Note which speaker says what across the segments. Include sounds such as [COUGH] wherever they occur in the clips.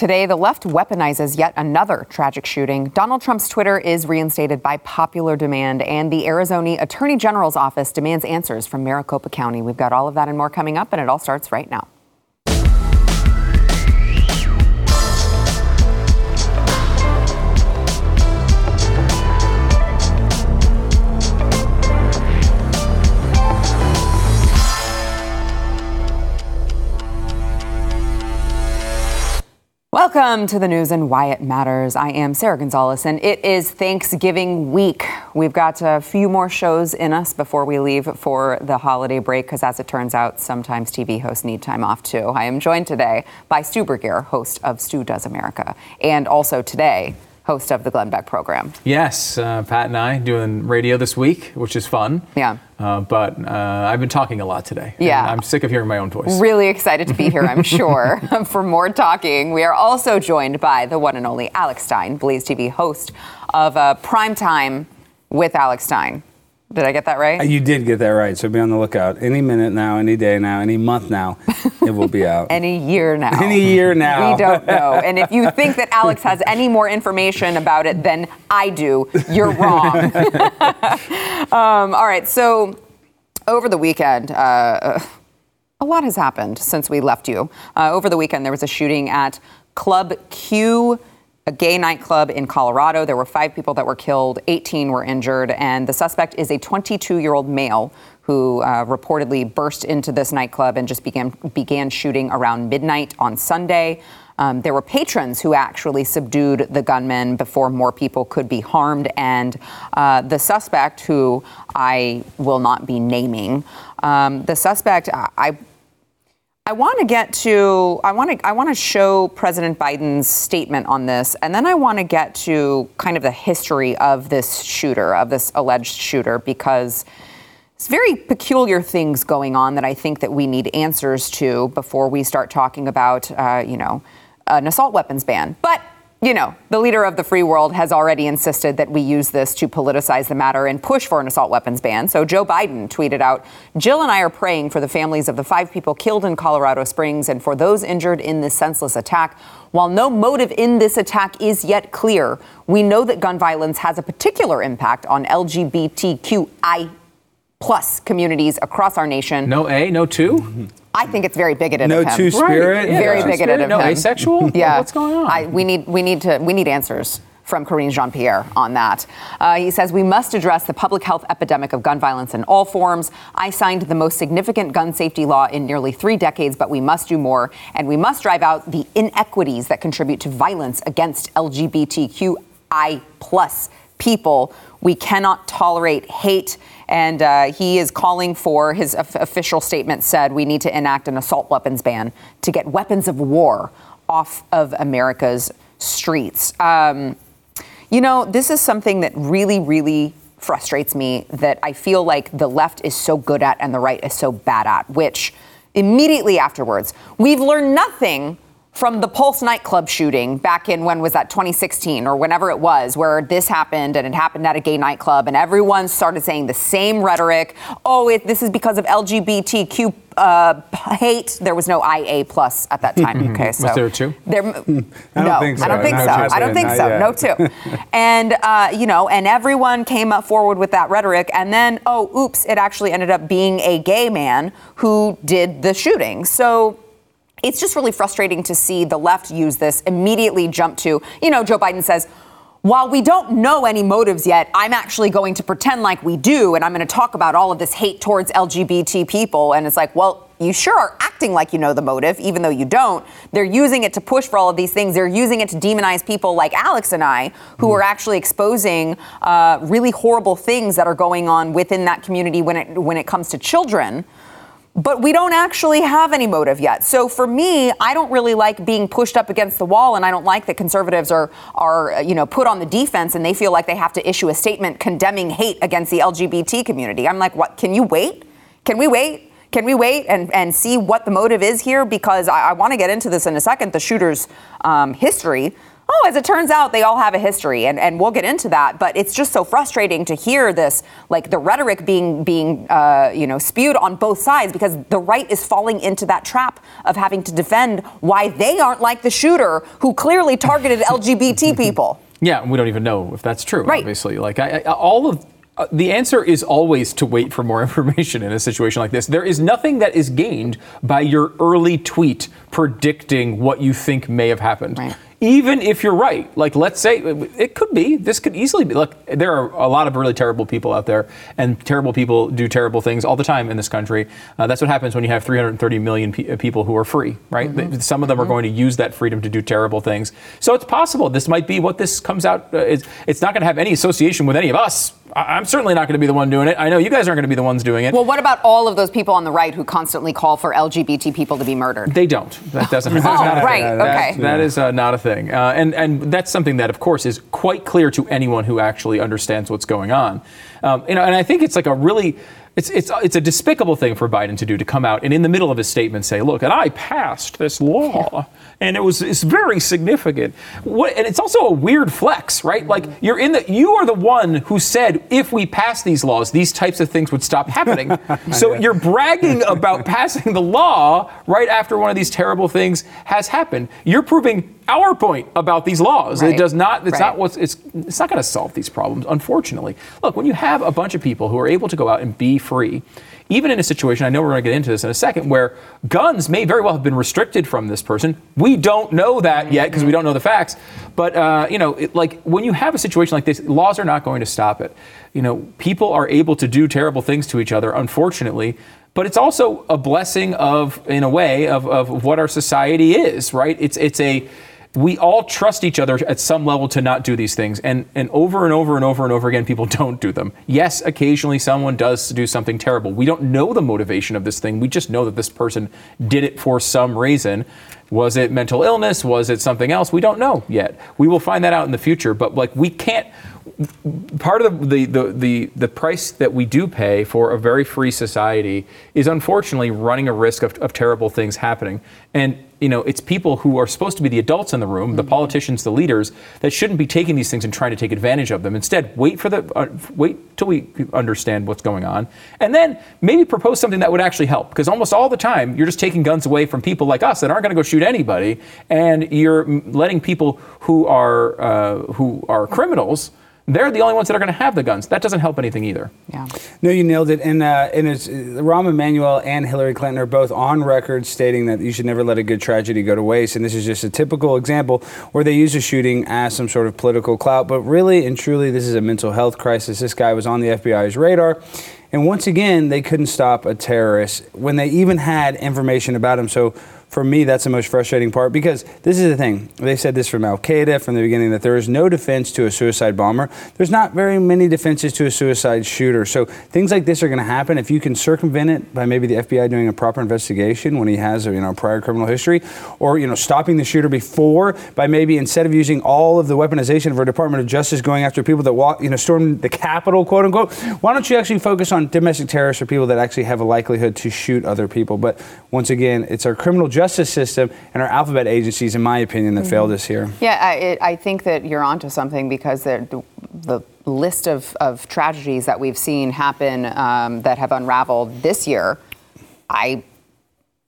Speaker 1: Today, the left weaponizes yet another tragic shooting. Donald Trump's Twitter is reinstated by popular demand, and the Arizona Attorney General's office demands answers from Maricopa County. We've got all of that and more coming up, and it all starts right now. Welcome to the news and why it matters. I am Sarah Gonzalez, and it is Thanksgiving week. We've got a few more shows in us before we leave for the holiday break, because as it turns out, sometimes TV hosts need time off too. I am joined today by Stu Burguiere, host of Stu Does America, and also today, host of the Glenn Beck program.
Speaker 2: Yes, uh, Pat and I doing radio this week, which is fun.
Speaker 1: Yeah.
Speaker 2: Uh, but uh, I've been talking a lot today.
Speaker 1: Yeah.
Speaker 2: I'm sick of hearing my own voice.
Speaker 1: Really excited to be here, I'm [LAUGHS] sure, [LAUGHS] for more talking. We are also joined by the one and only Alex Stein, Blaze TV host of uh, Primetime with Alex Stein. Did I get that right?
Speaker 3: Uh, You did get that right, so be on the lookout. Any minute now, any day now, any month now, it will be out. [LAUGHS]
Speaker 1: Any year now.
Speaker 3: Any year now.
Speaker 1: We don't know. [LAUGHS] And if you think that Alex has any more information about it than I do, you're wrong. [LAUGHS] um, all right, so over the weekend, uh, a lot has happened since we left you. Uh, over the weekend, there was a shooting at Club Q, a gay nightclub in Colorado. There were five people that were killed, 18 were injured, and the suspect is a 22 year old male who uh, reportedly burst into this nightclub and just began, began shooting around midnight on Sunday. Um, there were patrons who actually subdued the gunman before more people could be harmed. And uh, the suspect, who I will not be naming, um, the suspect, I, I want to get to I want to I want to show President Biden's statement on this and then I want to get to kind of the history of this shooter of this alleged shooter because it's very peculiar things going on that I think that we need answers to before we start talking about uh, you know an assault weapons ban. But you know, the leader of the free world has already insisted that we use this to politicize the matter and push for an assault weapons ban. So Joe Biden tweeted out Jill and I are praying for the families of the five people killed in Colorado Springs and for those injured in this senseless attack. While no motive in this attack is yet clear, we know that gun violence has a particular impact on LGBTQI plus communities across our nation.
Speaker 2: No A, no 2 mm-hmm.
Speaker 1: I think it's very bigoted
Speaker 3: No
Speaker 1: of him.
Speaker 3: two spirit.
Speaker 2: Yeah,
Speaker 1: Very
Speaker 2: no
Speaker 1: bigoted
Speaker 2: spirit,
Speaker 1: of
Speaker 2: no
Speaker 1: him.
Speaker 2: asexual.
Speaker 1: Yeah,
Speaker 2: What's going on?
Speaker 1: I, we need we need to we need answers from Karine Jean Pierre on that. Uh, he says we must address the public health epidemic of gun violence in all forms. I signed the most significant gun safety law in nearly three decades, but we must do more, and we must drive out the inequities that contribute to violence against LGBTQI plus people. We cannot tolerate hate. And uh, he is calling for, his of- official statement said, we need to enact an assault weapons ban to get weapons of war off of America's streets. Um, you know, this is something that really, really frustrates me that I feel like the left is so good at and the right is so bad at, which immediately afterwards, we've learned nothing from the Pulse nightclub shooting back in when was that 2016 or whenever it was where this happened and it happened at a gay nightclub and everyone started saying the same rhetoric oh it, this is because of lgbtq uh, hate there was no ia plus at that time [LAUGHS] okay so
Speaker 2: Was there two?
Speaker 1: there, [LAUGHS]
Speaker 3: I don't
Speaker 1: no,
Speaker 3: think so.
Speaker 1: I don't think
Speaker 3: Not
Speaker 1: so. I don't think so. No two. [LAUGHS] and uh, you know, and everyone came up forward with that rhetoric, and then oh, oops, it actually ended up being a gay man who did the shooting. So. It's just really frustrating to see the left use this immediately jump to, you know, Joe Biden says, while we don't know any motives yet, I'm actually going to pretend like we do, and I'm going to talk about all of this hate towards LGBT people. And it's like, well, you sure are acting like you know the motive, even though you don't. They're using it to push for all of these things. They're using it to demonize people like Alex and I, who are actually exposing uh, really horrible things that are going on within that community when it when it comes to children. But we don't actually have any motive yet. So for me, I don't really like being pushed up against the wall, and I don't like that conservatives are are you know put on the defense and they feel like they have to issue a statement condemning hate against the LGBT community. I'm like, what? Can you wait? Can we wait? Can we wait and, and see what the motive is here? Because I, I want to get into this in a second, the shooter's um, history oh, as it turns out, they all have a history, and, and we'll get into that. But it's just so frustrating to hear this, like the rhetoric being being uh, you know spewed on both sides, because the right is falling into that trap of having to defend why they aren't like the shooter who clearly targeted [LAUGHS] LGBT people.
Speaker 2: Yeah, and we don't even know if that's true.
Speaker 1: Right.
Speaker 2: Obviously, like I, I, all of. Uh, the answer is always to wait for more [LAUGHS] information in a situation like this. There is nothing that is gained by your early tweet predicting what you think may have happened.
Speaker 1: Right
Speaker 2: even if you're right, like let's say it could be, this could easily be. Look, there are a lot of really terrible people out there, and terrible people do terrible things all the time in this country. Uh, that's what happens when you have 330 million pe- people who are free, right? Mm-hmm. Some of them mm-hmm. are going to use that freedom to do terrible things. So it's possible this might be what this comes out. Uh, it's, it's not going to have any association with any of us I'm certainly not going to be the one doing it. I know you guys aren't going to be the ones doing it.
Speaker 1: Well, what about all of those people on the right who constantly call for LGBT people to be murdered?
Speaker 2: They don't. That [LAUGHS] doesn't.
Speaker 1: oh, right. Okay.
Speaker 2: That, that is uh, not a thing, uh, and and that's something that, of course, is quite clear to anyone who actually understands what's going on. Um, you know, and I think it's like a really it's, it's, it's a despicable thing for Biden to do to come out and in the middle of his statement say, look, and I passed this law and it was it's very significant. What, and it's also a weird flex, right? Like mm-hmm. you're in the you are the one who said if we pass these laws, these types of things would stop happening. [LAUGHS] so you're bragging about passing the law right after one of these terrible things has happened. You're proving our point about these laws. Right. It does not. It's right. not what's. It's. It's not going to solve these problems. Unfortunately, look. When you have a bunch of people who are able to go out and be free, even in a situation, I know we're going to get into this in a second, where guns may very well have been restricted from this person. We don't know that yet because we don't know the facts. But uh, you know, it, like when you have a situation like this, laws are not going to stop it. You know, people are able to do terrible things to each other. Unfortunately, but it's also a blessing of, in a way, of, of what our society is, right? It's it's a we all trust each other at some level to not do these things. And, and over and over and over and over again, people [LAUGHS] don't do them. Yes, occasionally someone does do something terrible. We don't know the motivation of this thing. We just know that this person did it for some reason. Was it mental illness? Was it something else? We don't know yet. We will find that out in the future. But like we can't part of the, the, the, the, price that we do pay for a very free society is unfortunately running a risk of, of terrible things happening. And you know, it's people who are supposed to be the adults in the room, the mm-hmm. politicians, the leaders, that shouldn't be taking these things and trying to take advantage of them. Instead, wait for the uh, wait till we understand what's going on, and then maybe propose something that would actually help. Because almost all the time, you're just taking guns away from people like us that aren't going to go shoot anybody, and you're letting people who are uh, who are criminals they're the only ones that are going to have the guns. That doesn't help anything either.
Speaker 1: Yeah.
Speaker 3: No, you nailed it. And uh, and it's Rahm Emanuel and Hillary Clinton are both on record stating that you should never let a good tragedy go to waste. And this is just a typical example where they use a shooting as some sort of political clout. But really and truly, this is a mental health crisis. This guy was on the FBI's radar. And once again, they couldn't stop a terrorist when they even had information about him. So for me, that's the most frustrating part because this is the thing. They said this from Al Qaeda from the beginning that there is no defense to a suicide bomber. There's not very many defenses to a suicide shooter. So things like this are going to happen if you can circumvent it by maybe the FBI doing a proper investigation when he has a you know prior criminal history, or you know stopping the shooter before by maybe instead of using all of the weaponization of our Department of Justice going after people that walk you know storm the Capitol quote unquote. Why don't you actually focus on domestic terrorists or people that actually have a likelihood to shoot other people? But once again, it's our criminal justice justice system and our alphabet agencies, in my opinion, that mm-hmm. failed us here.
Speaker 1: Yeah, I, it, I, think that you're onto something because the, the list of, of tragedies that we've seen happen um, that have unraveled this year, I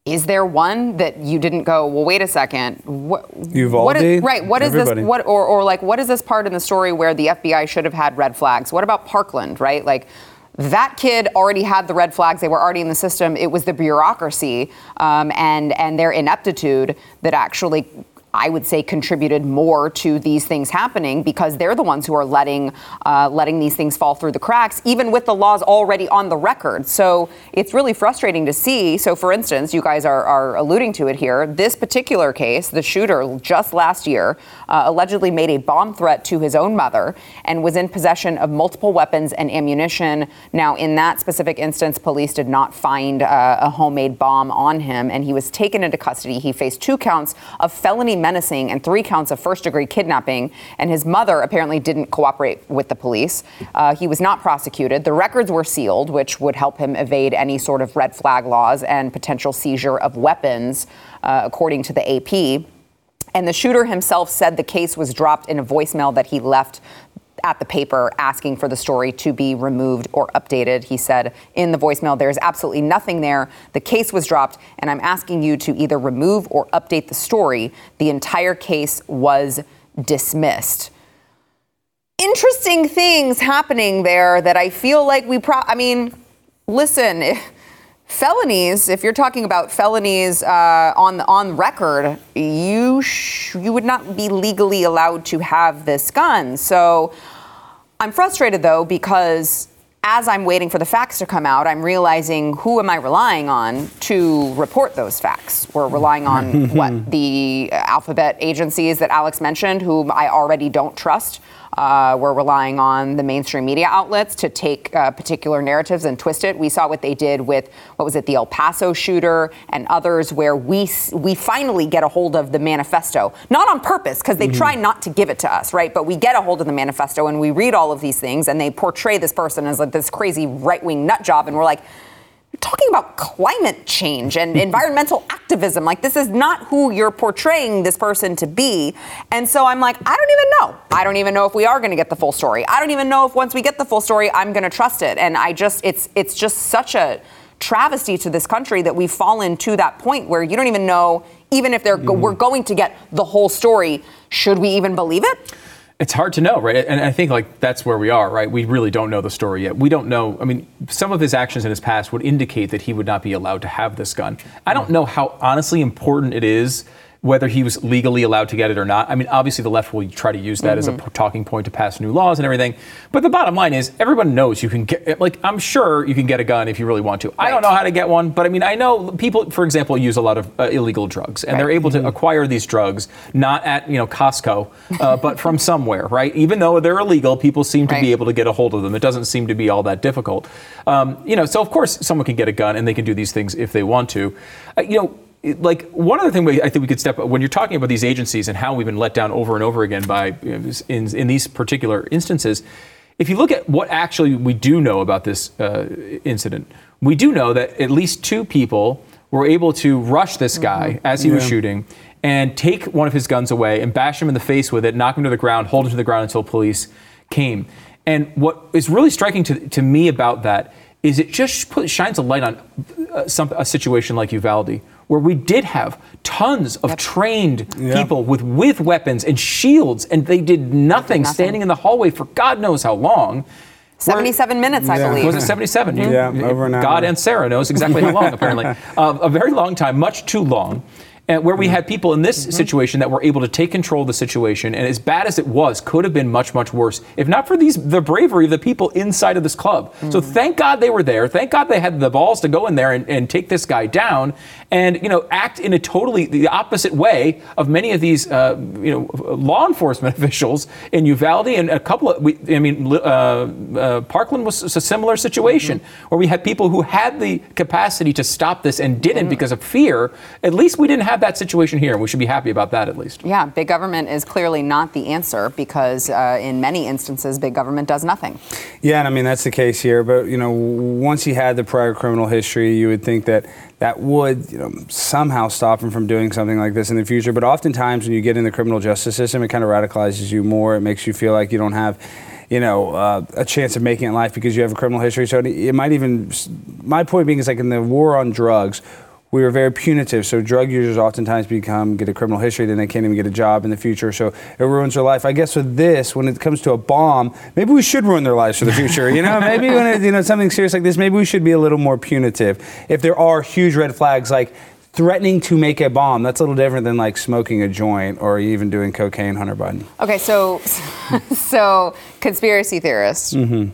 Speaker 1: is there one that you didn't go? Well, wait a second. What,
Speaker 3: Uvalde, what is,
Speaker 1: right? What is Everybody. this? What or, or like what is this part in the story where the FBI should have had red flags? What about Parkland? Right? Like that kid already had the red flags. They were already in the system. It was the bureaucracy um, and and their ineptitude that actually I would say contributed more to these things happening because they're the ones who are letting uh, letting these things fall through the cracks, even with the laws already on the record. So it's really frustrating to see. So, for instance, you guys are, are alluding to it here. This particular case, the shooter just last year uh, allegedly made a bomb threat to his own mother and was in possession of multiple weapons and ammunition. Now, in that specific instance, police did not find uh, a homemade bomb on him, and he was taken into custody. He faced two counts of felony menacing and three counts of first degree kidnapping, and his mother apparently didn't cooperate with the police. Uh, he was not prosecuted. The records were sealed, which would help him evade any sort of red flag laws and potential seizure of weapons, uh, according to the AP. And the shooter himself said the case was dropped in a voicemail that he left at the paper asking for the story to be removed or updated. He said in the voicemail, there's absolutely nothing there. The case was dropped, and I'm asking you to either remove or update the story. The entire case was dismissed. Interesting things happening there that I feel like we pro. I mean, listen. [LAUGHS] felonies, if you're talking about felonies uh, on on record, you sh- you would not be legally allowed to have this gun. So I'm frustrated though because as I'm waiting for the facts to come out, I'm realizing who am I relying on to report those facts? We're relying on [LAUGHS] what the alphabet agencies that Alex mentioned, whom I already don't trust. Uh, we're relying on the mainstream media outlets to take uh, particular narratives and twist it. We saw what they did with what was it, the El Paso shooter and others, where we we finally get a hold of the manifesto, not on purpose because they mm-hmm. try not to give it to us, right? But we get a hold of the manifesto and we read all of these things, and they portray this person as like this crazy right wing nut job, and we're like talking about climate change and [LAUGHS] environmental activism. Like, this is not who you're portraying this person to be. And so I'm like, I don't even know. I don't even know if we are going to get the full story. I don't even know if once we get the full story, I'm going to trust it. And I just, it's, it's just such a travesty to this country that we've fallen to that point where you don't even know, even if they're, mm. we're going to get the whole story, should we even believe it?
Speaker 2: It's hard to know, right? And I think like that's where we are, right? We really don't know the story yet. We don't know. I mean, some of his actions in his past would indicate that he would not be allowed to have this gun. I don't know how honestly important it is whether he was legally allowed to get it or not. I mean, obviously the left will try to use that mm-hmm. as a mm-hmm. talking point to pass new laws and everything. But the bottom line is, everyone knows you can get. Like, I'm sure you can get a gun if you really want to. Right. I don't know how to get one, but I mean, I know people, for example, use a lot of uh, illegal drugs, and right. they're able mm-hmm. to acquire these drugs not at you know Costco, uh, [LAUGHS] but from somewhere, right? Even though they're illegal, people seem to right. be able to get a hold of them. It doesn't seem to be all that difficult. Um, you know, so of course someone can get a gun and they can do these things if they want to. Uh, you know like one other thing I think we could step up when you're talking about these agencies and how we've been let down over and over again by in, in these particular instances. If you look at what actually we do know about this uh, incident, we do know that at least two people were able to rush this guy mm-hmm. as he yeah. was shooting and take one of his guns away and bash him in the face with it, knock him to the ground, hold him to the ground until police came. And what is really striking to, to me about that is it just put, shines a light on uh, some, a situation like Uvalde, where we did have tons of trained people with, with weapons and shields, and they did nothing, nothing, standing in the hallway for God knows how long.
Speaker 1: 77 minutes, I
Speaker 2: yeah.
Speaker 1: believe.
Speaker 2: Was it 77?
Speaker 3: Yeah, over an hour.
Speaker 2: God and Sarah knows exactly how long, [LAUGHS] apparently. Uh, a very long time, much too long and where we had people in this mm-hmm. situation that were able to take control of the situation, and as bad as it was, could have been much, much worse if not for these the bravery of the people inside of this club. Mm-hmm. So thank God they were there. Thank God they had the balls to go in there and, and take this guy down, and you know act in a totally the opposite way of many of these uh, you know law enforcement [LAUGHS] officials in Uvalde and a couple of we, I mean uh, uh, Parkland was a similar situation mm-hmm. where we had people who had the capacity to stop this and didn't mm-hmm. because of fear. At least we didn't have that situation here, and we should be happy about that at least.
Speaker 1: Yeah, big government is clearly not the answer because uh, in many instances, big government does nothing.
Speaker 3: Yeah, and I mean that's the case here. But you know, once he had the prior criminal history, you would think that that would you know, somehow stop him from doing something like this in the future. But oftentimes, when you get in the criminal justice system, it kind of radicalizes you more. It makes you feel like you don't have you know, uh, a chance of making it in life because you have a criminal history. So it might even, my point being is like in the war on drugs, we were very punitive. So drug users oftentimes become get a criminal history, then they can't even get a job in the future. So it ruins their life. I guess with this, when it comes to a bomb, maybe we should ruin their lives for the future. You know, [LAUGHS] maybe when it, you know something serious like this, maybe we should be a little more punitive. If there are huge red flags like threatening to make a bomb. That's a little different than like smoking a joint or even doing cocaine, Hunter Biden.
Speaker 1: Okay, so [LAUGHS] so conspiracy theorist. You,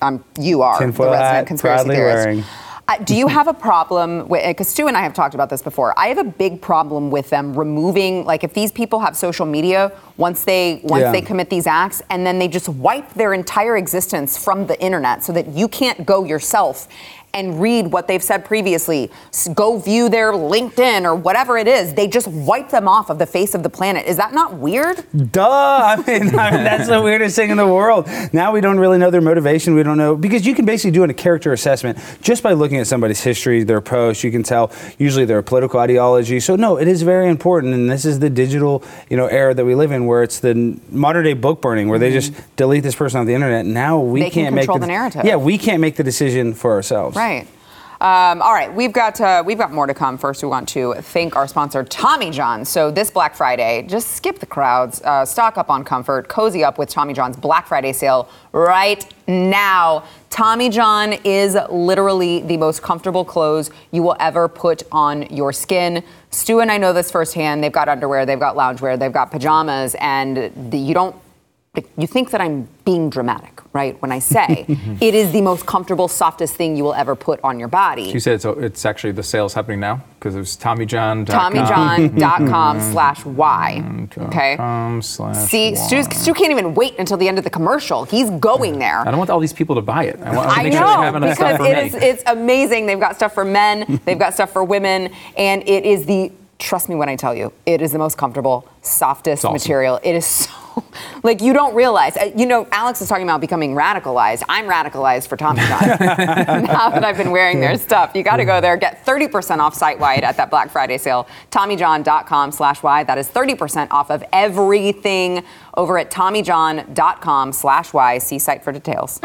Speaker 1: um, you are the resident
Speaker 3: hat,
Speaker 1: conspiracy
Speaker 3: proudly
Speaker 1: theorist.
Speaker 3: wearing.
Speaker 1: Uh, do you have a problem with? Because Stu and I have talked about this before. I have a big problem with them removing, like, if these people have social media once they once
Speaker 3: Yeah.
Speaker 1: they commit these acts, and then they just wipe their entire existence from the internet, so that you can't go yourself and read what they've said previously. Go view their LinkedIn or whatever it is. They just wipe them off of the face of the planet. Is that not weird?
Speaker 3: Duh! [LAUGHS] I mean, I mean, that's the weirdest thing in the world. Now we don't really know their motivation. We don't know because you can basically do a character assessment just by looking at somebody's history, their posts. You can tell usually their political ideology. So no, it is very important, and this is the digital, you know, era that we live in, where it's the modern day book burning, where they just delete this person off the internet. Now we
Speaker 1: Mm-hmm. They can
Speaker 3: can't make
Speaker 1: control the narrative.
Speaker 3: Yeah, we can't make the decision for ourselves.
Speaker 1: Right. Um, all right, we've got uh, we've got more to come. First, we want to thank our sponsor, Tommy John. So this Black Friday, just skip the crowds, uh, stock up on comfort, cozy up with Tommy John's Black Friday sale right now. Tommy John is literally the most comfortable clothes you will ever put on your skin. Stu and I know this firsthand. They've got underwear, they've got loungewear, they've got pajamas, and the, you don't you think that I'm being dramatic, right? When I say [LAUGHS] it is the most comfortable, softest thing you will ever put on your body.
Speaker 2: You said it's, it's actually the sale's happening now because it was TommyJohn.
Speaker 1: TommyJohn.com [LAUGHS] mm-hmm. slash Y. Okay.
Speaker 2: Com slash
Speaker 1: See, Stu, Stu can't even wait until the end of the commercial. He's going there.
Speaker 2: I don't want all these people to buy it. I want I
Speaker 1: I
Speaker 2: make sure they have
Speaker 1: know
Speaker 2: enough stuff
Speaker 1: because
Speaker 2: for
Speaker 1: it
Speaker 2: me.
Speaker 1: is it's amazing. They've got stuff for men, they've got stuff for women, and it is the trust me when I tell you, it is the most comfortable, softest
Speaker 2: awesome.
Speaker 1: material. It is so [LAUGHS] like you don't realize. uh, You know, Alex is talking about becoming radicalized. I'm radicalized for Tommy John. [LAUGHS] now that I've been wearing their stuff, you got to go there. Get 30% off site wide at that Black Friday sale. TommyJohn.com/y. That is 30% off of everything over at TommyJohn.com/y. See site for details.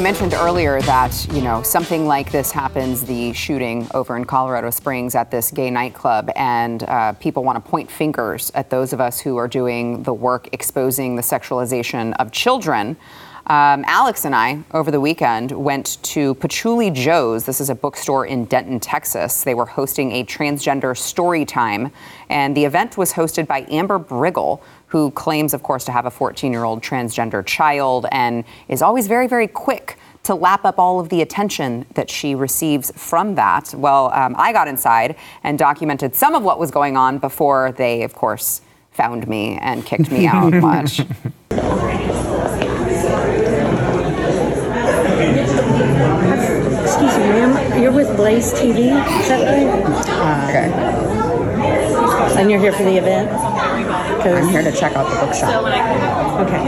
Speaker 1: Mentioned earlier that, you know, something like this happens, the shooting over in Colorado Springs at this gay nightclub, and uh, people want to point fingers at those of us who are doing the work exposing the sexualization of children. Um, Alex and I, over the weekend, went to Patchouli Joe's. This is a bookstore in Denton, Texas. They were hosting a transgender story time, and the event was hosted by Amber Briggle, who claims, of course, to have a 14 year old transgender child and is always very, very quick to lap up all of the attention that she receives from that. Well, um, I got inside and documented some of what was going on before they, of course, found me and kicked me out. [LAUGHS] Watch. [LAUGHS]
Speaker 4: Excuse me, ma'am. You're with Blaze TV, is that right?
Speaker 1: Okay.
Speaker 4: And you're here for the event?
Speaker 1: I'm here to check out the bookshop.
Speaker 4: Okay.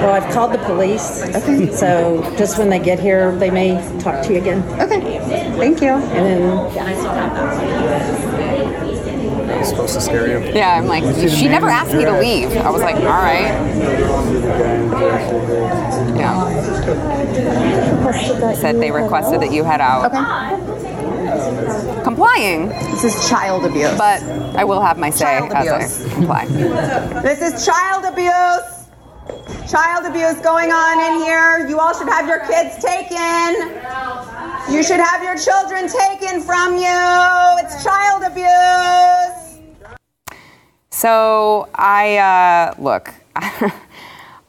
Speaker 4: Well, I've called the police. Okay. So just when they get here, they may talk to you again.
Speaker 1: Okay. Thank you.
Speaker 4: And then
Speaker 3: supposed to scare you.
Speaker 1: Yeah, I'm like, she never asked me to leave. I was like, all right. Yeah. Said they requested that you head out.
Speaker 5: Okay.
Speaker 1: Complying,
Speaker 5: This is child abuse.
Speaker 1: but I will have my say
Speaker 5: Child
Speaker 1: as
Speaker 5: abuse.
Speaker 1: I comply.
Speaker 5: this is child abuse. Child abuse going on in here. You all should have your kids taken. You should have your children taken from you. It's child abuse.
Speaker 1: So I uh, look, [LAUGHS]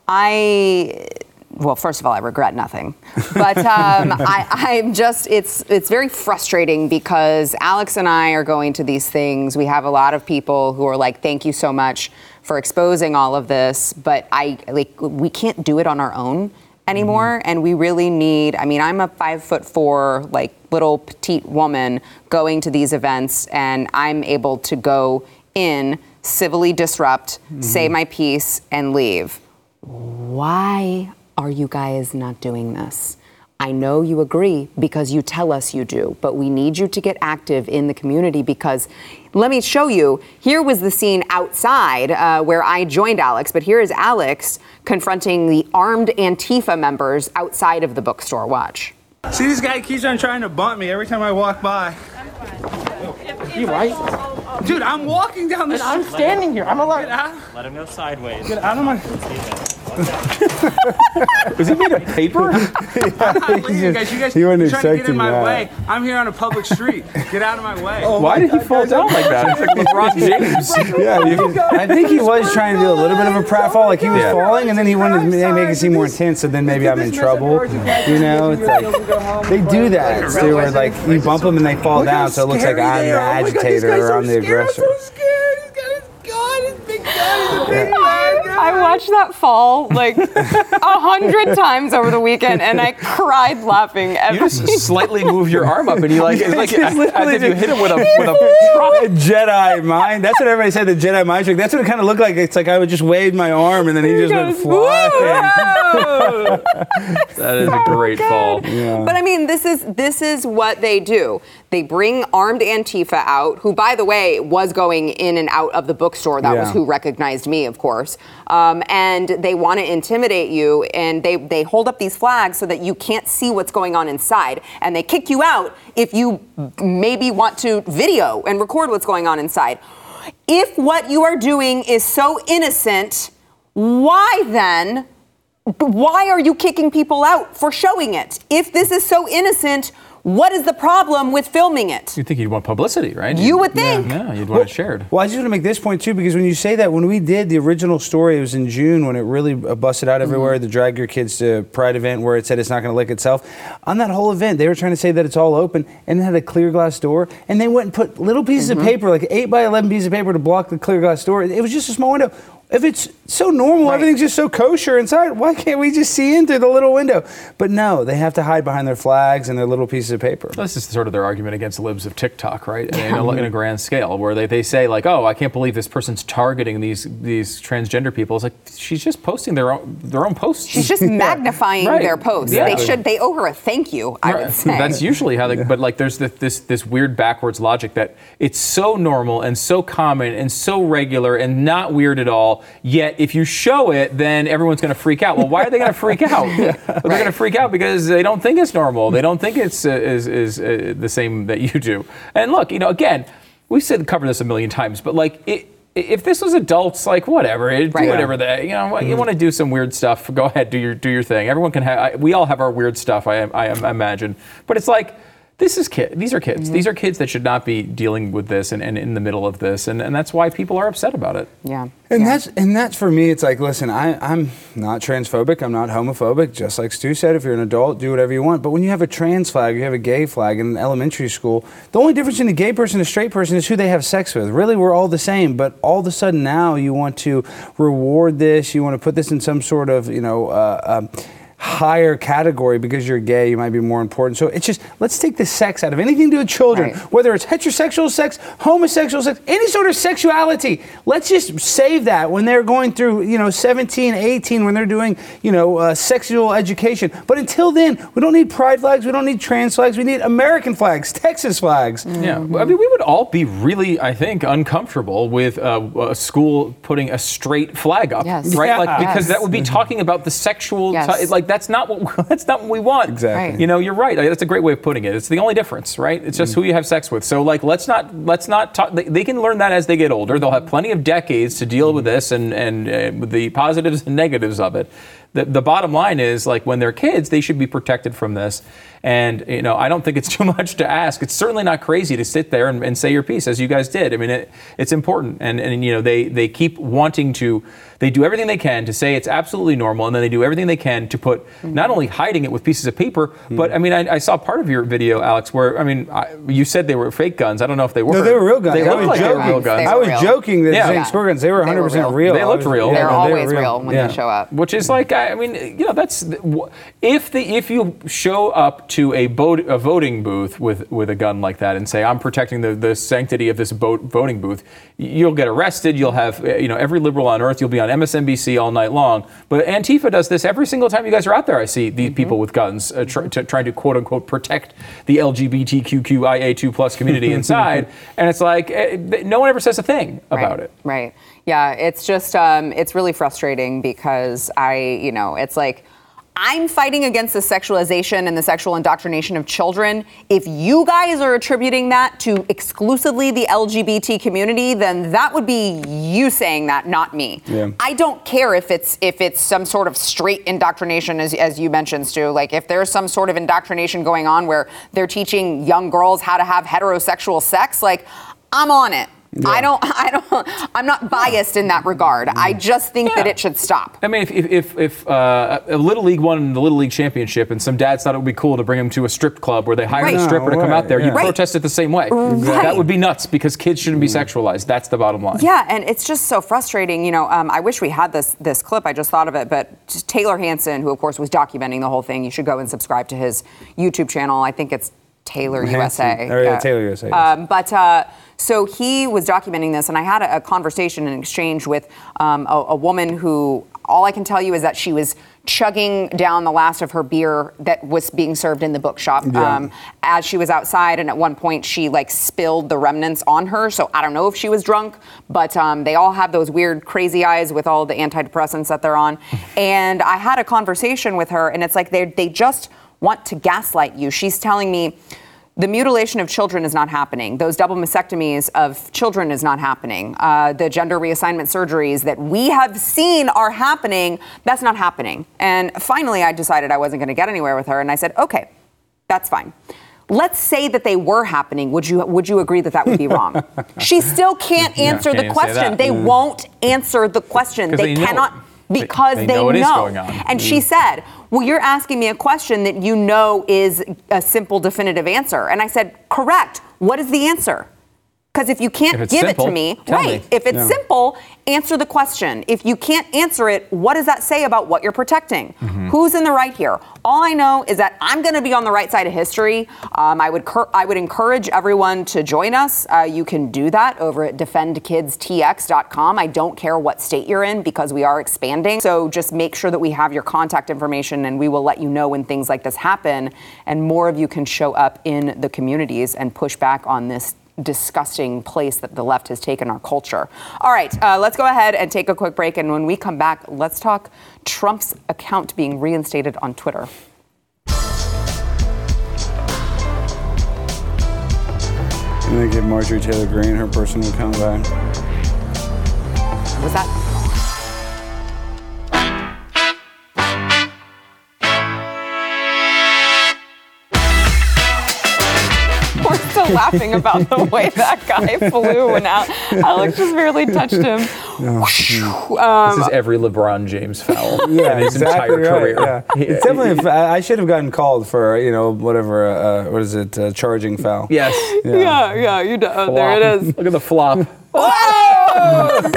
Speaker 1: I well, first of all, I regret nothing, but um, [LAUGHS] I, I'm just it's it's very frustrating because Alex and I are going to these things. We have a lot of people who are like, "Thank you so much for exposing all of this," but I like we can't do it on our own anymore and we really need i mean i'm a five foot four like little petite woman going to these events and i'm able to go in civilly disrupt say my piece and leave why are you guys not doing this I know you agree because you tell us you do, but we need you to get active in the community because let me show you. Here was the scene outside uh, where I joined Alex, but here is Alex confronting the armed Antifa members outside of the bookstore. Watch.
Speaker 6: See, this guy keeps on trying to bump me every time I walk by.
Speaker 7: You right?
Speaker 6: Dude, I'm walking down the
Speaker 7: I'm standing here. I'm allowed.
Speaker 6: Get out,
Speaker 8: Let him go sideways.
Speaker 6: get out of my. [LAUGHS]
Speaker 2: Was he made of paper? [LAUGHS]
Speaker 6: you [LAUGHS] guys, you guys
Speaker 3: He wasn't
Speaker 6: you're trying to get in my
Speaker 3: that.
Speaker 6: way. I'm here on a public street. Get out of my way.
Speaker 2: Oh, Why did he fall down like that? It's like LeBron James.
Speaker 3: Yeah, you- I think he was trying to do a little bit of a pratfall, like he was
Speaker 2: Yeah.
Speaker 3: falling, and then he wanted to make it seem more intense. So then maybe I'm in trouble. You know, it's like they do that. Stu, where like you bump them and they fall down, so it looks like I'm the agitator or I'm the aggressor.
Speaker 1: I watched that fall like [LAUGHS] a hundred times over the weekend, and I cried laughing
Speaker 2: You
Speaker 1: every.
Speaker 2: just slightly move your arm up, and you like it's [LAUGHS] like
Speaker 3: Just
Speaker 2: as if you hit him with a with a. [LAUGHS]
Speaker 3: A Jedi mind. That's what everybody said. The Jedi mind trick. That's what it kind of looked like. It's like I would just wave my arm and then he just went
Speaker 1: goes,
Speaker 3: flying.
Speaker 1: "Whoa!"
Speaker 2: That is a oh great fall.
Speaker 1: But I mean, this is this is what they do. They bring armed Antifa out, who, by the way, was going in and out of the bookstore. That was who recognized me, of course. Um, and they want to intimidate you, and they they hold up these flags so that you can't see what's going on inside, and they kick you out if you maybe want to video and record what's going on inside. If what you are doing is so innocent, why then? why are you kicking people out for showing it? If this is so innocent, what is the problem with filming it?
Speaker 2: You think you'd want publicity, right?
Speaker 1: You would think.
Speaker 2: Yeah, you'd want it shared.
Speaker 3: Well, I just want to make this point too, because when you say that, when we did the original story, it was in June when it really uh, busted out everywhere. The drag your kids to Pride event where it said it's not going to lick itself. On that whole event, they were trying to say that it's all open and it had a clear glass door, and they went and put little pieces of paper, like eight by eleven pieces of paper, to block the clear glass door. It was just a small window. If it's so normal,
Speaker 1: Right.
Speaker 3: everything's just so kosher inside, why can't we just see in through the little window? But no, they have to hide behind their flags and their little pieces of paper.
Speaker 2: This is sort of their argument against the libs of TikTok, right? In a, in a grand scale, where they, they say like, "Oh, I can't believe this person's targeting these these transgender people." It's like she's just posting their own their own posts.
Speaker 1: She's just [LAUGHS] magnifying
Speaker 2: Right.
Speaker 1: their posts.
Speaker 2: Yeah.
Speaker 1: They should. They owe her a thank you. I would say.
Speaker 2: That's usually how they. But like, there's this, this this weird backwards logic that it's so normal and so common and so regular and not weird at all. Yet if you show it, then everyone's going to freak out. Well, why are they going to freak out? [LAUGHS] Well, they're going to freak out because they don't think it's normal. They don't think it's uh, is is uh, the same that you do. And look, you know, again, we've said cover this a million times, but like it. If this was adults, like whatever, it- do
Speaker 1: Right.
Speaker 2: whatever they, you know, you want to do some weird stuff, go ahead, do your do your thing. Everyone can have, I, we all have our weird stuff, I, I imagine, but it's like this is kid. These are kids. These are kids that should not be dealing with this and, and in the middle of this, and, and that's why people are upset about it.
Speaker 1: yeah.
Speaker 3: And
Speaker 1: yeah.
Speaker 3: that's and that's for me. It's like, listen, I, I'm not transphobic. I'm not homophobic. Just like Stu said, if you're an adult, do whatever you want. But when you have a trans flag, you have a gay flag in elementary school. The only difference in a gay person and a straight person is who they have sex with. Really, we're all the same. But all of a sudden now, you want to reward this. You want to put this in some sort of, you know. Uh, um, higher category because you're gay you might be more important so it's just let's take the sex out of anything to do with children
Speaker 1: Right.
Speaker 3: whether it's heterosexual sex, homosexual sex, any sort of sexuality. Let's just save that when they're going through, you know, 17, 18, when they're doing, you know, uh, sexual education. But until then, we don't need pride flags, we don't need trans flags, we need American flags, [LAUGHS] Texas flags.
Speaker 2: Yeah, I mean, we would all be really, I think, uncomfortable with uh, a school putting a straight flag up,
Speaker 1: Yes.
Speaker 2: right?
Speaker 3: Yeah.
Speaker 2: Like because
Speaker 1: Yes.
Speaker 2: that would be talking about the sexual.
Speaker 1: Yes.
Speaker 2: ti- like that's not what [LAUGHS] that's not what we want.
Speaker 3: Exactly.
Speaker 1: Right.
Speaker 2: You know, you're right. That's a great way of putting it. It's the only difference, right? It's just who you have sex with. So like, let's not let's not talk. They, they can learn that as they get older. They'll have plenty of decades to deal with this and and uh, with the positives and negatives of it. The, the bottom line is like when they're kids, they should be protected from this. And you know, I don't think it's [LAUGHS] too much to ask. It's certainly not crazy to sit there and, and say your piece as you guys did. I mean, it, it's important. And and you know, they they keep wanting to. They do everything they can to say it's absolutely normal, and then they do everything they can to put mm-hmm. not only hiding it with pieces of paper, mm-hmm. but I mean, I, I saw part of your video, Alex, where I mean, I, you said they were fake guns. I don't know if they were.
Speaker 3: No, they were real guns.
Speaker 2: They
Speaker 3: I
Speaker 2: looked
Speaker 3: was
Speaker 2: like they were
Speaker 3: joking.
Speaker 2: real guns.
Speaker 1: They
Speaker 3: I was
Speaker 1: real.
Speaker 3: joking that
Speaker 2: Yeah.
Speaker 3: saying
Speaker 2: Yeah.
Speaker 3: squirt guns, they were
Speaker 1: They were
Speaker 3: 100%
Speaker 1: real.
Speaker 3: real.
Speaker 2: They looked real.
Speaker 3: yeah,
Speaker 1: They're
Speaker 3: no,
Speaker 1: always real when
Speaker 3: Yeah.
Speaker 1: they show up.
Speaker 2: Which is like, I I mean, you know, that's if the if you show up to a, vote, a voting booth with with a gun like that and say I'm protecting the, the sanctity of this vote, voting booth, you'll get arrested. You'll have uh, you know every liberal on earth. You'll be on MSNBC all night long. But Antifa does this every single time you guys are out there. I see these people with guns uh, tr- to, trying to quote unquote protect the LGBTQIA2 plus community [LAUGHS] inside, and it's like eh, no one ever says a thing about
Speaker 1: right,
Speaker 2: it.
Speaker 1: Right. Yeah, it's just um, it's really frustrating because I, you know, it's like I'm fighting against the sexualization and the sexual indoctrination of children. If you guys are attributing that to exclusively the LGBT community, then that would be you saying that, not me.
Speaker 3: Yeah.
Speaker 1: I don't care if it's if it's some sort of straight indoctrination, as, as you mentioned, Stu. Like if there's some sort of indoctrination going on where they're teaching young girls how to have heterosexual sex, like I'm on it. I don't. [LAUGHS] I don't. I'm not biased in that regard. I just think that it should stop.
Speaker 2: I mean, if if, if, if uh, a little league won the little league championship, and some dads thought it would be cool to bring him to a strip club where they hired
Speaker 1: Right.
Speaker 2: a stripper to come
Speaker 3: way,
Speaker 2: out there,
Speaker 3: yeah.
Speaker 2: you'd
Speaker 1: Right.
Speaker 2: protest it the same way.
Speaker 1: Right.
Speaker 2: That would be nuts because kids shouldn't be sexualized. That's the bottom line.
Speaker 1: Yeah, and it's just so frustrating. You know, um, I wish we had this this clip. I just thought of it, but Taylor Hansen, who of course was documenting the whole thing, you should go and subscribe to his YouTube channel. I think it's Taylor
Speaker 3: Hansen.
Speaker 1: USA.
Speaker 3: Oh, yeah, Taylor USA, yes.
Speaker 1: Um, but uh, so he was documenting this, and I had a, a conversation and exchange with um, a, a woman who. All I can tell you is that she was chugging down the last of her beer that was being served in the bookshop
Speaker 3: Yeah.
Speaker 1: um, as she was outside, and at one point she like spilled the remnants on her. So I don't know if she was drunk, but um, they all have those weird, crazy eyes with all the antidepressants that they're on. [LAUGHS] and I had a conversation with her, and it's like they they just want to gaslight you. She's telling me. The mutilation of children is not happening. Those double mastectomies of children is not happening. Uh, the gender reassignment surgeries that we have seen are happening, that's not happening. And finally, I decided I wasn't going to get anywhere with her, and I said, okay, that's fine. Let's say that they were happening. Would you would you agree that that would be wrong? [LAUGHS] she still can't answer
Speaker 2: can't
Speaker 1: the question.
Speaker 2: that.
Speaker 1: They won't answer the question. They,
Speaker 2: they
Speaker 1: cannot
Speaker 2: They-
Speaker 1: because
Speaker 2: they
Speaker 1: they,
Speaker 2: know it is going on.
Speaker 1: And she said, "Well, you're asking me a question that you know is a simple, definitive answer." And I said, "Correct. What is the answer?" Because if you can't
Speaker 2: If
Speaker 1: give
Speaker 2: simple,
Speaker 1: it to me, right?
Speaker 2: me.
Speaker 1: If it's
Speaker 3: Yeah.
Speaker 1: simple, answer the question. If you can't answer it, what does that say about what you're protecting?
Speaker 2: Mm-hmm.
Speaker 1: Who's in the right here? All I know is that I'm going to be on the right side of history. Um, I would cur- I would encourage everyone to join us. Uh, you can do that over at defendkidstx.com. I don't care what state you're in because we are expanding. So just make sure that we have your contact information and we will let you know when things like this happen. And more of you can show up in the communities and push back on this disgusting place that the left has taken our culture. All right, uh, let's go ahead and take a quick break. And when we come back, let's talk Trump's account being reinstated on Twitter.
Speaker 3: And they give Marjorie Taylor Greene her personal account back.
Speaker 1: Was that? [LAUGHS] laughing about the way that guy [LAUGHS] flew when Al- Alex just barely touched him.
Speaker 2: this is every LeBron James foul [LAUGHS]
Speaker 3: Yeah,
Speaker 2: in his
Speaker 3: exactly
Speaker 2: entire
Speaker 3: right.
Speaker 2: career.
Speaker 3: Yeah. It's definitely. A, I I should have gotten called for you know whatever. Uh, what is it? Uh, charging foul.
Speaker 2: Yes.
Speaker 1: Yeah, yeah, you do. Oh, there it is.
Speaker 2: Look at the flop.
Speaker 1: Whoa! [LAUGHS]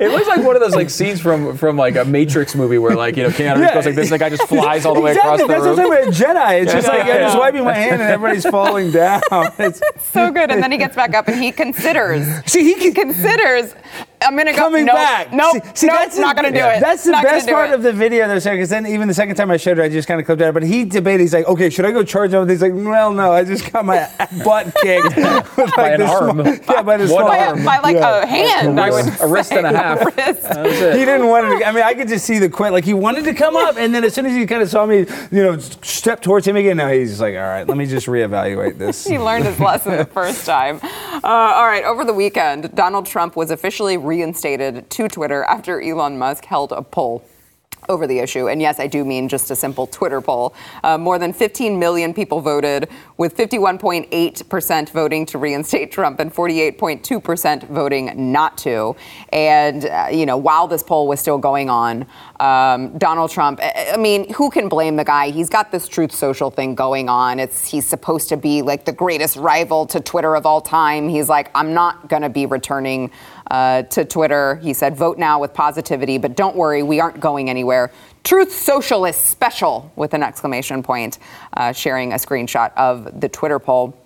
Speaker 2: It looks like one of those like scenes from from like a Matrix movie where like you know Keanu Reeves goes like this, and the guy just flies all the way
Speaker 3: exactly.
Speaker 2: across the
Speaker 3: That's
Speaker 2: room.
Speaker 3: what I'm talking about. Jedi. It's just like
Speaker 2: yeah,
Speaker 3: I'm just wiping my hand and everybody's [LAUGHS] falling down. It's [LAUGHS]
Speaker 1: so good. And then he gets back up and he considers.
Speaker 3: See, he can-
Speaker 1: considers. I'm gonna go.
Speaker 3: coming
Speaker 1: nope,
Speaker 3: back.
Speaker 1: Nope.
Speaker 3: See, see,
Speaker 1: nope,
Speaker 3: that's
Speaker 1: not
Speaker 3: the,
Speaker 1: gonna do it.
Speaker 3: That's the
Speaker 1: Not
Speaker 3: best part
Speaker 1: it.
Speaker 3: of the video, though, because then even the second time I showed it, I just kind of clipped out. But he debated. He's like, "Okay, should I go charge him?" He's like, "Well, no. I just got my [LAUGHS] butt kicked [LAUGHS] with
Speaker 2: By an arm.
Speaker 3: small- yeah, by this
Speaker 2: One
Speaker 3: small
Speaker 1: by,
Speaker 2: arm.
Speaker 1: by like
Speaker 3: Yeah.
Speaker 1: a hand, I would
Speaker 2: wrist- a wrist and a half. [LAUGHS]
Speaker 1: Wrist.
Speaker 3: He didn't want. To, I mean, I could just see the quit. Like he wanted to come up, and then as soon as he kind of saw me, you know, step towards him again. Now he's just like, "All right, let me just reevaluate this."
Speaker 1: He learned his lesson the first time. Uh, all right, over the weekend, Donald Trump was officially reinstated to Twitter after Elon Musk held a poll over the issue. And yes, I do mean just a simple Twitter poll. Uh, more than 15 million people voted, with 51.8% voting to reinstate Trump and 48.2% voting not to. And, uh, you know, while this poll was still going on, um, Donald Trump, I mean, who can blame the guy? He's got this Truth Social thing going on. It's He's supposed to be like the greatest rival to Twitter of all time. He's like, I'm not going to be returning uh, to Twitter. He said, vote now with positivity, but don't worry, we aren't going anywhere. Truth Social is special with an exclamation point, uh, sharing a screenshot of the Twitter poll.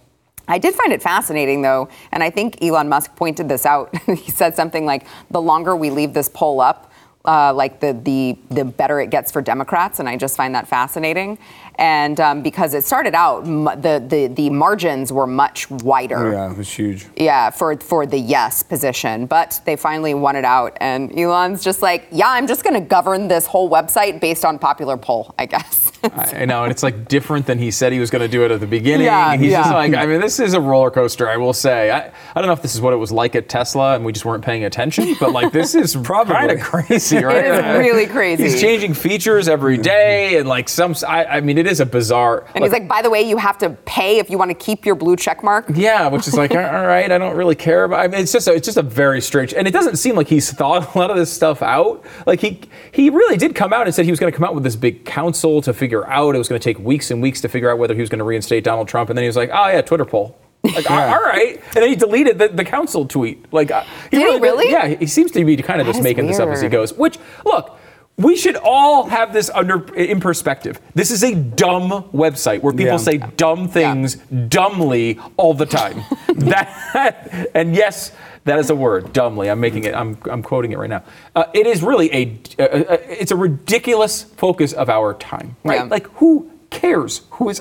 Speaker 1: I did find it fascinating, though, and I think Elon Musk pointed this out. [LAUGHS] he said something like, the longer we leave this poll up, uh, like the, the the better it gets for Democrats, and I just find that fascinating. And um, because it started out, m- the, the the margins were much wider.
Speaker 3: Yeah, it was huge.
Speaker 1: Yeah, for for the yes position, but they finally won it out, and Elon's just like, yeah, I'm just going to govern this whole website based on popular poll, I guess.
Speaker 2: I know, and it's like different than he said he was going to do it at the beginning.
Speaker 1: Yeah,
Speaker 2: He's just
Speaker 1: yeah.
Speaker 2: like, I mean, this is a roller coaster, I will say. I, I don't know if this is what it was like at Tesla and we just weren't paying attention, but like this is [LAUGHS]
Speaker 3: Probably.
Speaker 2: kind of crazy, [LAUGHS] right?
Speaker 1: is really crazy.
Speaker 2: He's changing features every day, and like some, I, I mean, it is a bizarre.
Speaker 1: and he's like, by the way, you have to pay if you want to keep your blue check mark.
Speaker 2: Yeah, which is like, all right, I don't really care about. I mean, it's just a, it's just a very strange, and it doesn't seem like he's thought a lot of this stuff out. Like he he really did come out and said he was going to come out with this big council to figure out. It was going to take weeks and weeks to figure out whether he was going to reinstate Donald Trump, and then he was like, oh yeah, Twitter poll. Like, [LAUGHS] all all right, and then he deleted the, the council tweet. Like, uh,
Speaker 1: Did he really?
Speaker 2: Yeah, he seems to be kind of
Speaker 1: That
Speaker 2: just
Speaker 1: is
Speaker 2: making this up as he goes. Which look. We should all have this under in perspective. This is a dumb website where people
Speaker 3: Yeah.
Speaker 2: say dumb things dumbly all the time. [LAUGHS] that and yes, that is a word, dumbly. I'm making it. I'm, I'm quoting it right now. Uh, it is really a, uh, uh, it's a ridiculous focus of our time, right?
Speaker 1: Yeah.
Speaker 2: Like who cares who is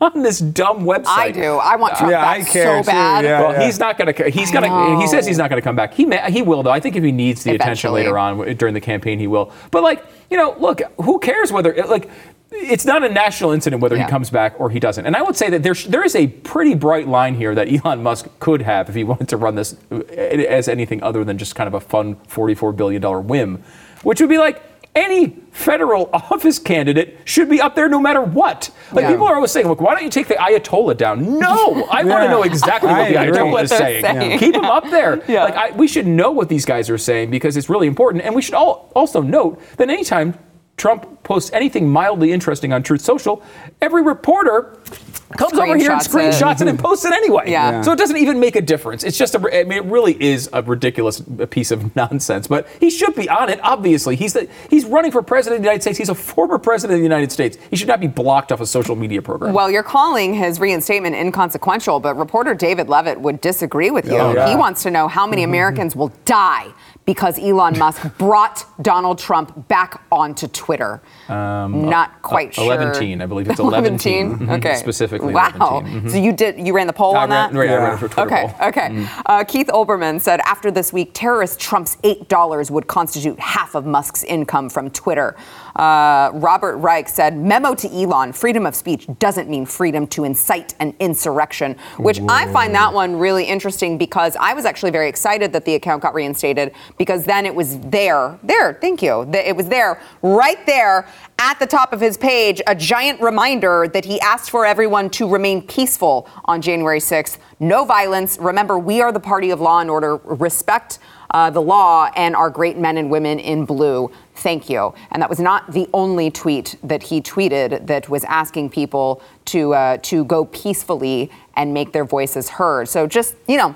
Speaker 2: on this dumb website?
Speaker 1: I do. I want Trump
Speaker 3: Yeah,
Speaker 1: back
Speaker 3: I care
Speaker 1: so
Speaker 3: too, yeah.
Speaker 2: Well, he's not going to. He's going to. He says he's not going to come back. He may, he will though. I think if he needs the attention later on during the campaign, he will. But like you know, look, who cares whether like. It's not a national incident whether
Speaker 1: Yeah.
Speaker 2: he comes back or he doesn't. And I would say that there, there is a pretty bright line here that Elon Musk could have if he [LAUGHS] wanted to run this uh, as anything other than just kind of a fun $44 billion whim, which would be like any federal [LAUGHS] office candidate should be up there no matter what. Like
Speaker 1: Yeah.
Speaker 2: people are always saying, look, why don't you take the Ayatollah down? No, I want to know exactly what [LAUGHS] the. Ayatollah is saying.
Speaker 1: saying.
Speaker 2: Keep them up there.
Speaker 1: Yeah.
Speaker 2: Like I, we should know what these guys are saying because it's really important. And we should all also note that anytime Trump posts anything mildly interesting on Truth Social, every reporter comes over here and
Speaker 1: Screenshots it.
Speaker 2: it and posts it anyway.
Speaker 1: Yeah. Yeah.
Speaker 2: So it doesn't even make a difference. It's just a, I mean, it really is a ridiculous piece of [LAUGHS] nonsense. But he should be on it. Obviously, he's the, he's running for president of the United States. He's a former president of the United States. He should not be blocked off a social media program.
Speaker 1: Well, you're calling his reinstatement inconsequential, but reporter David Leavitt would disagree with you.
Speaker 3: Oh, yeah.
Speaker 1: He wants to know how many mm-hmm. Americans will die because Elon Musk [LAUGHS] brought Donald Trump back onto Twitter. Not quite
Speaker 2: uh,
Speaker 1: sure.
Speaker 2: 11 I believe it's [LAUGHS] 11 Mhm,
Speaker 1: Okay.
Speaker 2: specifically
Speaker 1: Wow.
Speaker 2: 11. Mhm.
Speaker 1: So you did you ran the poll
Speaker 2: I
Speaker 1: on
Speaker 2: ran,
Speaker 1: that?
Speaker 2: right, I ran for Twitter
Speaker 1: Okay,
Speaker 2: poll.
Speaker 1: okay. Uh, Keith Olbermann said after this week, terrorist Trump's $8 would constitute half of Musk's income from Twitter. Uh, Robert Reich said, memo to Elon, freedom of speech doesn't mean freedom to incite an insurrection, which I find that one really interesting because I was actually very excited that the account got reinstated because then it was there, there, thank you, it was there, right there at the top of his page, a giant reminder that he asked for everyone to remain peaceful on January 6th. No violence. Remember, we are the party of law and order. Respect uh, the law and our great men and women in blue. Thank you. And that was not the only tweet that he tweeted that was asking people to uh, to go peacefully and make their voices heard. So just you know,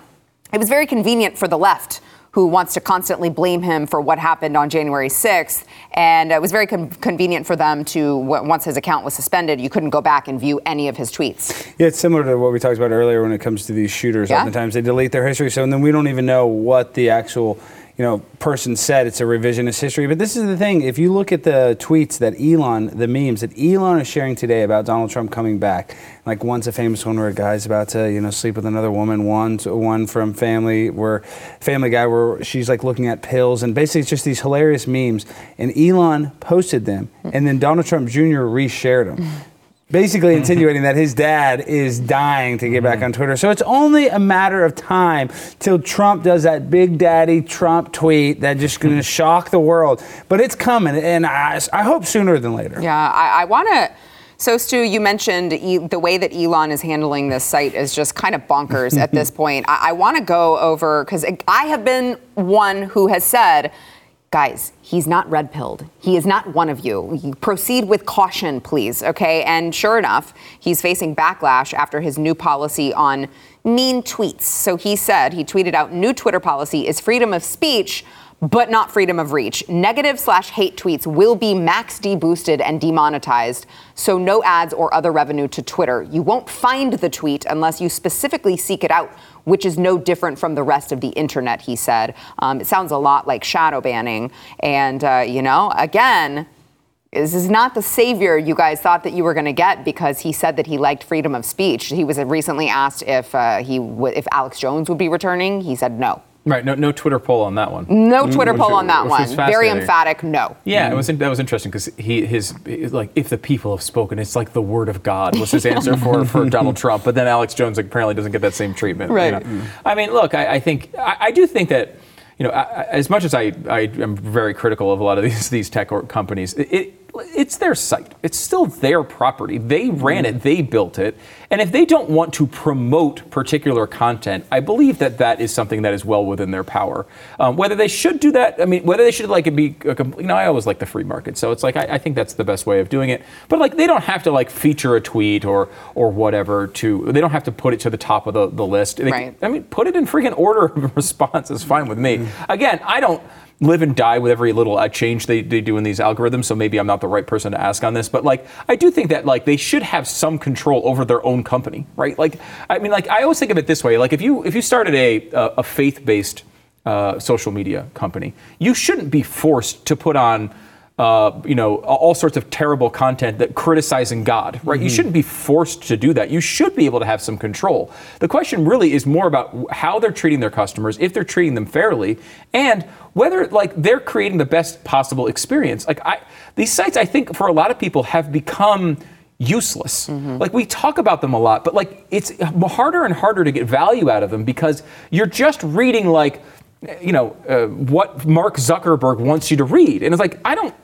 Speaker 1: it was very convenient for the left who wants to constantly blame him for what happened on January 6th. And it was very con- convenient for them to, once his account was suspended, you couldn't go back and view any of his tweets.
Speaker 3: Yeah, it's similar to what we talked about earlier when it comes to these shooters.
Speaker 1: Yeah.
Speaker 3: Oftentimes they delete their history, so then we don't even know what the actual you know person said. It's a revisionist history. But this is the thing: if you look at the tweets that Elon, the memes that Elon is sharing today about Donald Trump coming back, like one's a famous one where a guy's about to you know sleep with another woman. One's one from Family where Family Guy where she's like looking at pills, and basically it's just these hilarious memes. And Elon posted them, and then Donald Trump Jr. reshared them [LAUGHS] basically mm-hmm. insinuating that his dad is dying to get back mm-hmm. on Twitter. So it's only a matter of time till Trump does that big daddy Trump tweet that just going to mm-hmm. shock the world. But it's coming, and I, I hope sooner than later.
Speaker 1: Yeah, I, I want to. So, Stu, you mentioned e- the way that Elon is handling this site is just kind of bonkers at [LAUGHS] this point. I, I want to go over because I have been one who has said, guys, he's not red pilled. He is not one of you. You Proceed with caution, please. Okay. And sure enough, he's facing backlash after his new policy on mean tweets. So he said, he tweeted out, new Twitter policy is freedom of speech. But not freedom of reach. Negative slash hate tweets will be max deboosted and demonetized, so no ads or other revenue to Twitter. You won't find the tweet unless you specifically seek it out, which is no different from the rest of the internet, he said. Um, it sounds a lot like shadow banning. And, uh, you know, again, this is not the savior you guys thought that you were going to get because he said that he liked freedom of speech. He was recently asked if uh, he w- if Alex Jones would be returning. He said no.
Speaker 2: Right. No, no Twitter poll on that one.
Speaker 1: No Twitter poll on that one. Very emphatic no.
Speaker 2: Yeah, it was that was interesting because he his like if the people have spoken, it's like the word of God was his answer for, [LAUGHS] for Donald Trump. But then Alex Jones apparently doesn't get that same treatment. you
Speaker 1: Right.
Speaker 2: know. I mean, look, I, I think I, I do think that you know I, I- as much as I, I am very critical of a lot of these these tech companies, it, it it's their site. It's still their property. They ran it. They built it. And if they don't want to promote particular content, I believe that that is something that is well within their power. Um, whether they should do that, I mean, whether they should like it be a complete. You know, I always like the free market, so it's like I, I think that's the best way of doing it. But like, they don't have to like feature a tweet or or whatever to. They don't have to put it to the top of the, the list. They-
Speaker 1: Right.
Speaker 2: I mean, put it in freaking order of [LAUGHS] response is fine with me. Again, I don't live and die with every little uh, change they, they do in these algorithms, so maybe I'm not the right person to ask on this. But like, I do think that like they should have some control over their own company, right? Like, I mean, like I always think of it this way: like if you if you started a a, a faith based uh, social media company, you shouldn't be forced to put on. Uh, you know, all sorts of terrible content that criticizing God, right? You shouldn't be forced to do that. You should be able to have some control. The question really is more about how they're treating their customers, if they're treating them fairly, and whether like they're creating the best possible experience. Like I, these sites, I think for a lot of people have become useless. Like we talk about them a lot, but like it's harder and harder to get value out of them because you're just reading like you know uh, what Mark Zuckerberg wants you to read, and it's like I don't.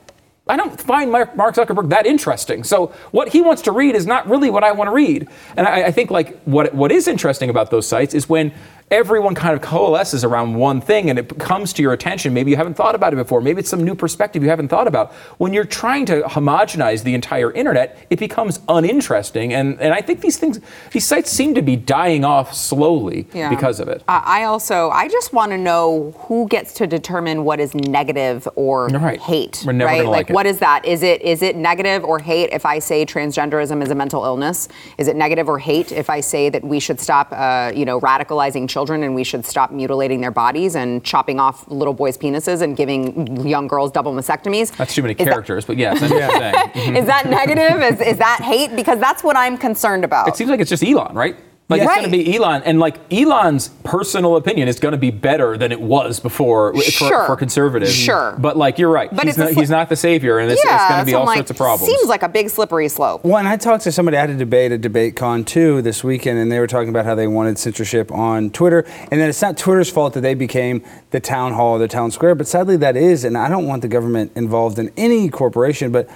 Speaker 2: I don't find Mark Zuckerberg that interesting. So what he wants to read is not really what I want to read. And I, I think like what what is interesting about those sites is when everyone kind of coalesces around one thing and it comes to your attention. Maybe you haven't thought about it before. Maybe it's some new perspective you haven't thought about. When you're trying to homogenize the entire internet, it becomes uninteresting. And and I think these things, these sites seem to be dying off slowly
Speaker 1: Yeah.
Speaker 2: because of it.
Speaker 1: I I also, I just want to know who gets to determine what is negative or
Speaker 2: Right.
Speaker 1: hate. Right? like,
Speaker 2: like
Speaker 1: what is that? Is it is it negative or hate if I say transgenderism is a mental illness? Is it negative or hate if I say that we should stop, uh, you know, radicalizing children and we should stop mutilating their bodies and chopping off little boys' penises and giving young girls double mastectomies?
Speaker 2: That's too many
Speaker 1: Is that-
Speaker 2: characters, but yes, I know what you're saying. Mhm. [LAUGHS]
Speaker 1: Is that negative? Is, is that hate? Because that's what I'm concerned about.
Speaker 2: It seems like it's just Elon, right? Like
Speaker 1: Yeah.
Speaker 2: it's going to be Elon, and like Elon's personal opinion is going to be better than it was before for,
Speaker 1: Sure.
Speaker 2: for conservatives.
Speaker 1: Sure.
Speaker 2: but like you're right,
Speaker 1: But
Speaker 2: he's not,
Speaker 1: sli-
Speaker 2: he's not the savior, and it's, it's going to be
Speaker 1: so
Speaker 2: all
Speaker 1: I'm like,
Speaker 2: sorts of problems.
Speaker 1: It seems like a big slippery slope.
Speaker 3: When I talked to somebody, I had a debate at DebateCon 2 this weekend, and they were talking about how they wanted censorship on Twitter, and that it's not Twitter's fault that they became the town hall, or the town square, but sadly that is, and I don't want the government involved in any corporation, but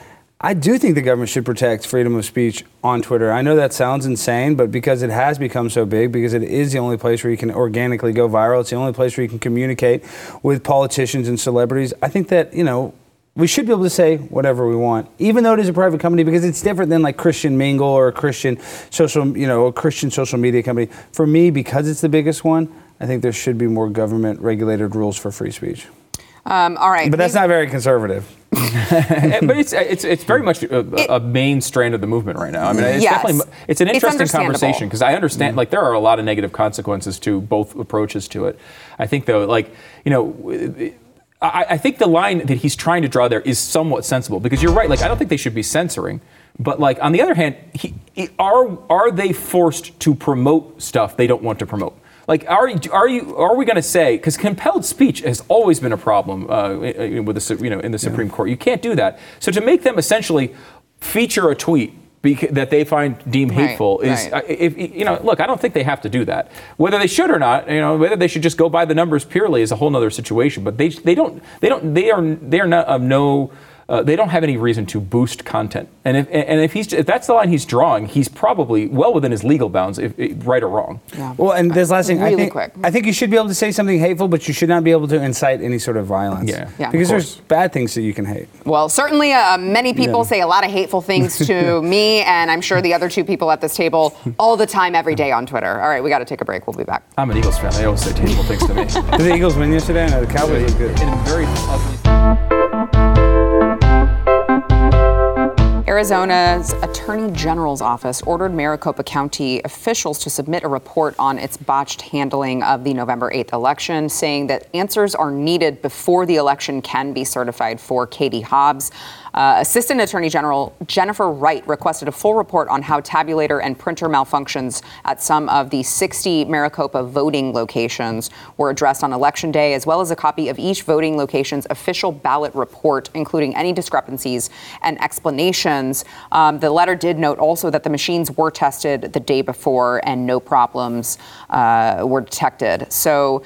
Speaker 3: I do think the government should protect freedom of speech on Twitter. I know that sounds insane, but because it has become so big, because it is the only place where you can organically go viral, it's the only place where you can communicate with politicians and celebrities. I think that, you know, we should be able to say whatever we want, even though it is a private company, because it's different than like Christian Mingle or a Christian social, you know, a Christian social media company. For me, because it's the biggest one, I think there should be more government regulated rules for free speech.
Speaker 1: Um, all right.
Speaker 3: But that's not very conservative. [LAUGHS]
Speaker 2: But it's [LAUGHS] it's it's very much a, a main strand of the movement right now. I mean, it's
Speaker 1: Yes.
Speaker 2: definitely it's an interesting
Speaker 1: understandable.
Speaker 2: conversation because I understand like there are a lot of negative consequences to both approaches to it. I think though, like you know. I, I think the line that he's trying to draw there is somewhat sensible because you're right. Like I don't think they should be censoring, but like on the other hand, he, he- are are they forced to promote stuff they don't want to promote? Like, are are you are we going to say because compelled speech has always been a problem uh, with the you know in the Supreme Court? You can't do that. So to make them essentially feature a tweet bec- that they find deem
Speaker 1: Right,
Speaker 2: hateful is
Speaker 1: right.
Speaker 2: uh, if you know look i don't think they have to do that whether they should or not you know whether they should just go by the numbers purely is a whole other situation but they they don't they don't they are they are not of no uh, they don't have any reason to boost content. And if and if he's if that's the line he's drawing, he's probably well within his legal bounds, if, if right or wrong.
Speaker 1: Yeah.
Speaker 3: Well, and this last thing, I think,
Speaker 1: quick.
Speaker 3: I think you should be able to say something hateful, but you should not be able to incite any sort of violence.
Speaker 2: Yeah.
Speaker 1: Yeah.
Speaker 3: Because there's bad things that you can hate.
Speaker 1: Well, certainly uh, many people
Speaker 3: Yeah.
Speaker 1: say a lot of hateful things to [LAUGHS] me, and I'm sure the other two people at this table all the time, every day on Twitter. All right, we got to take a break. We'll be back.
Speaker 2: I'm an Eagles fan. They always say hateful things to me. [LAUGHS]
Speaker 3: Did the Eagles win yesterday? No, the Cowboys look good.
Speaker 2: In a very ugly.
Speaker 1: Arizona's Attorney General's office ordered Maricopa County officials to submit a report on its botched handling of the November 8th election, saying that answers are needed before the election can be certified for Katie Hobbs. Uh, Assistant Attorney General Jennifer Wright requested a full report on how tabulator and printer malfunctions at some of the 60 Maricopa voting locations were addressed on Election Day, as well as a copy of each voting location's official ballot report, including any discrepancies and explanations. Um, the letter did note also that the machines were tested the day before and no problems uh, were detected. So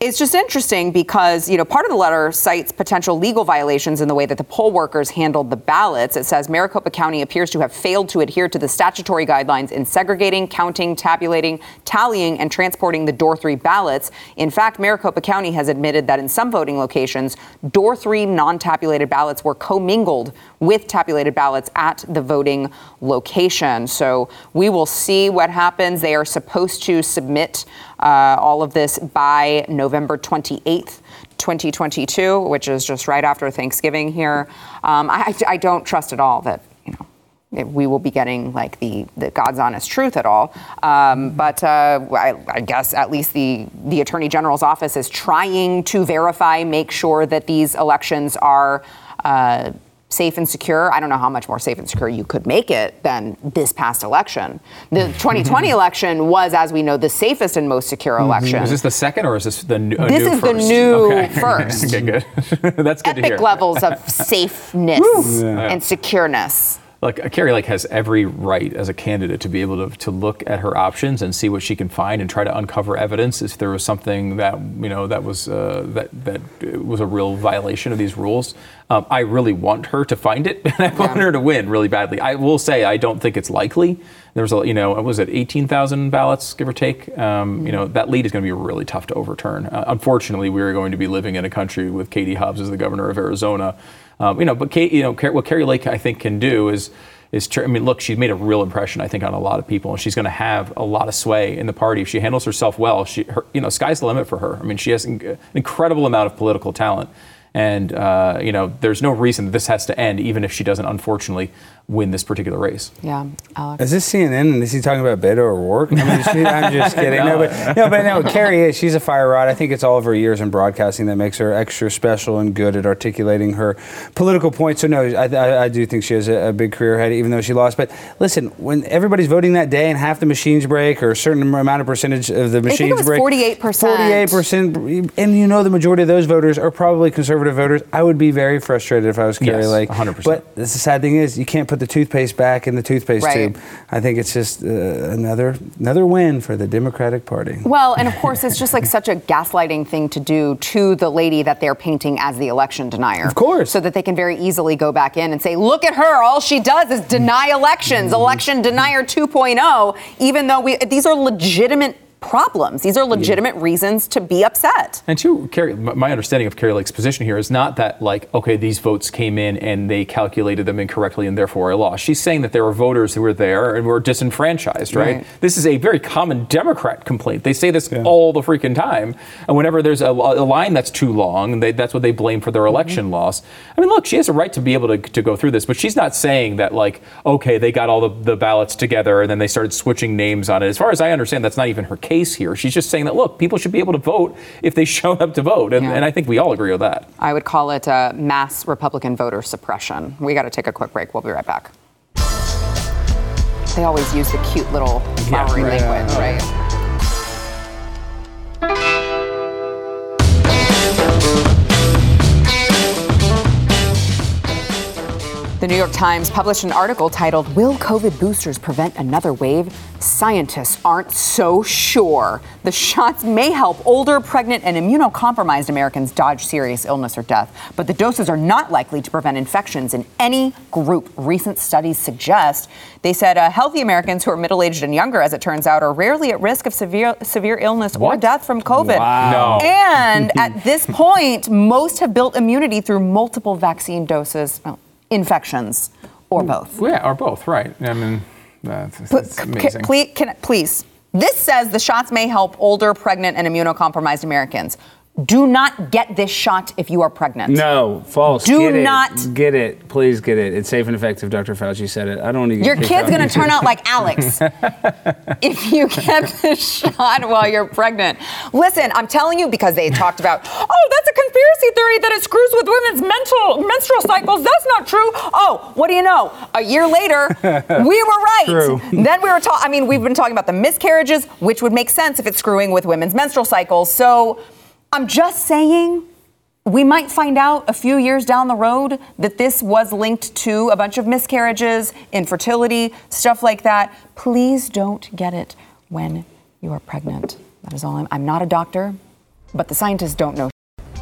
Speaker 1: it's just interesting because, you know, part of the letter cites potential legal violations in the way that the poll workers handled the ballots. It says Maricopa County appears to have failed to adhere to the statutory guidelines in segregating, counting, tabulating, tallying, and transporting the door three ballots. In fact, Maricopa County has admitted that in some voting locations, door three non tabulated ballots were commingled with tabulated ballots at the voting location. So we will see what happens. They are supposed to submit uh, all of this by November 28th. 2022, which is just right after Thanksgiving here. Um, I, I don't trust at all that you know we will be getting like the, the God's honest truth at all. Um, but uh, I, I guess at least the the Attorney General's office is trying to verify, make sure that these elections are. Uh, safe and secure. I don't know how much more safe and secure you could make it than this past election. The [LAUGHS] 2020 election was, as we know, the safest and most secure mm-hmm. election.
Speaker 2: Is this the second or is this the new?
Speaker 1: This
Speaker 2: new
Speaker 1: is the new
Speaker 2: Okay. [LAUGHS]
Speaker 1: first.
Speaker 2: okay, good. [LAUGHS] That's good to hear.
Speaker 1: Epic levels of safeness and secureness.
Speaker 2: Uh, Kari Lake has every right as a candidate to be able to, to look at her options and see what she can find and try to uncover evidence if there was something that you know that was uh, that that was a real violation of these rules. Um, I really want her to find it, [LAUGHS] and I want her to win really badly. I will say I don't think it's likely. There's a you know what was it 18,000 ballots give or take. Um, you know that lead is going to be really tough to overturn. Uh, unfortunately, we are going to be living in a country with Katie Hobbs as the governor of Arizona. Um, you know, but Kate, you know, what Kari Lake I think can do is is I mean, look, she's made a real impression I think on a lot of people, and she's going to have a lot of sway in the party if she handles herself well. She, her, you know, sky's the limit for her. I mean, she has an incredible amount of political talent, and uh, you know, there's no reason this has to end, even if she doesn't unfortunately win this particular race.
Speaker 1: Yeah, Alex.
Speaker 3: Is this CNN and is he talking about Beto O'Rourke? I mean, she- I'm just [LAUGHS] kidding. no. but no, but no, Kari is. She's a fire rod. I think it's all of her years in broadcasting that makes her extra special and good at articulating her political points. So no, I, I, I do think she has a, a big career ahead, even though she lost. But listen, when everybody's voting that day and half the machines break, or a certain amount of percentage of the
Speaker 1: think it
Speaker 3: machines
Speaker 1: was
Speaker 3: break,
Speaker 1: 48%.
Speaker 3: Forty-eight percent, and you know the majority of those voters are probably conservative voters. I would be very frustrated if I was Kari
Speaker 2: Yes,
Speaker 3: Lake.
Speaker 2: 100%.
Speaker 3: But the sad thing is, you can't put the toothpaste back in the toothpaste
Speaker 1: Right.
Speaker 3: tube. I think it's just uh, another another win for the Democratic Party.
Speaker 1: Well, and of course, it's just like such a gaslighting thing to do to the lady that they're painting as the election denier.
Speaker 3: Of course.
Speaker 1: So that they can very easily go back in and say, look at her. All she does is deny elections, election denier 2.0, even though we, these are legitimate problems. These are legitimate reasons to be upset.
Speaker 2: And two, Kari, my understanding of Kari Lake's position here is not that like, okay, these votes came in and they calculated them incorrectly and therefore I lost. She's saying that there were voters who were there and were disenfranchised, right?
Speaker 1: Right.
Speaker 2: This is a very common Democrat complaint. They say this all the freaking time. And whenever there's a, a line that's too long, they, that's what they blame for their mm-hmm. election loss. I mean, look, she has a right to be able to, to go through this, but she's not saying that like, okay, they got all the, the ballots together and then they started switching names on it. As far as I understand, that's not even her case here. She's just saying that look, people should be able to vote if they [LAUGHS] show up to vote, and,
Speaker 1: Yeah.
Speaker 2: and I think we all agree with that.
Speaker 1: I would call it uh, mass Republican voter suppression. We got to take a quick break. We'll be right back. They always use the cute little flowery
Speaker 3: right,
Speaker 1: language, right? The New York Times published an article titled, Will COVID boosters prevent another wave? Scientists aren't so sure. The shots may help older, pregnant, and immunocompromised Americans dodge serious illness or death, but the doses are not likely to prevent infections in any group. Recent studies suggest. They said uh, healthy Americans who are middle aged and younger, as it turns out, are rarely at risk of severe, severe illness or death from COVID.
Speaker 2: Wow. No.
Speaker 1: And at [LAUGHS] this point, most have built immunity through multiple vaccine doses, well, infections, or both.
Speaker 2: Yeah, or both, right? I mean, that's, that's amazing.
Speaker 1: please, can, please, this says the shots may help older, pregnant, and immunocompromised Americans. Do not get this shot if you are pregnant.
Speaker 3: No, false.
Speaker 1: Do
Speaker 3: Get it.
Speaker 1: not-
Speaker 3: get it. Please get it. It's safe and effective. Dr. Fauci said it. I don't need
Speaker 1: Your kid's going to turn out like Alex [LAUGHS] if you get this shot while you're pregnant. Listen, I'm telling you because they talked about, oh, that's a conspiracy theory that it screws with women's mental menstrual cycles. That's not true. Oh, what do you know? A year later, [LAUGHS] we were right.
Speaker 3: True.
Speaker 1: Then we were talking. I mean, we've been talking about the miscarriages, which would make sense if it's screwing with women's menstrual cycles. So, I'm just saying. We might find out a few years down the road that this was linked to a bunch of miscarriages, infertility, stuff like that. Please don't get it when you are pregnant. That is all. I'm, I'm not a doctor, but the scientists don't know.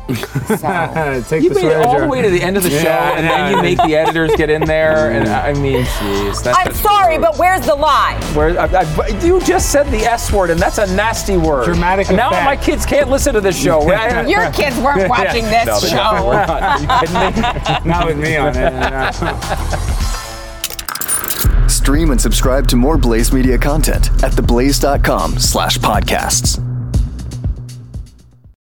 Speaker 1: [LAUGHS] So. [LAUGHS]
Speaker 3: Take
Speaker 2: You
Speaker 3: the
Speaker 2: made it all
Speaker 3: swear
Speaker 2: the way to the end of the show,
Speaker 3: Yeah,
Speaker 2: and then you make the editors get in there, [LAUGHS] and I mean, jeez,
Speaker 1: I'm sorry, but where's the lie?
Speaker 2: Where, I, I, you just said the S word, and that's a nasty word.
Speaker 3: Dramatic
Speaker 2: now
Speaker 3: effect.
Speaker 2: my kids can't listen to this show.
Speaker 1: Your kids weren't watching this
Speaker 2: No,
Speaker 1: show.
Speaker 2: definitely not. Are you kidding me?
Speaker 3: Not with me on it. No.
Speaker 8: Stream and subscribe to more Blaze Media content at theblaze.com slash podcasts.